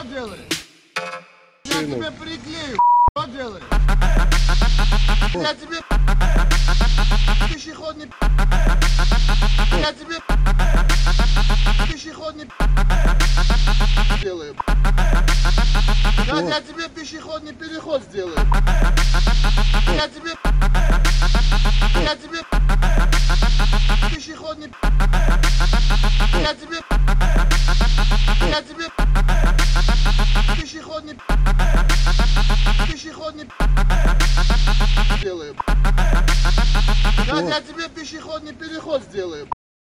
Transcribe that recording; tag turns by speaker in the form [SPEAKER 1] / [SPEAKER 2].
[SPEAKER 1] Что делаешь? Я тебе приклею. Что делаешь? Я тебе пешеходный Я тебе пешеходный делаю. Сейчас я тебе пешеходный переход сделаю. Я тебе я тебе пешеходный я тебе я тебе пешеходный делаю. Сейчас я тебе пешеходный переход сделаю.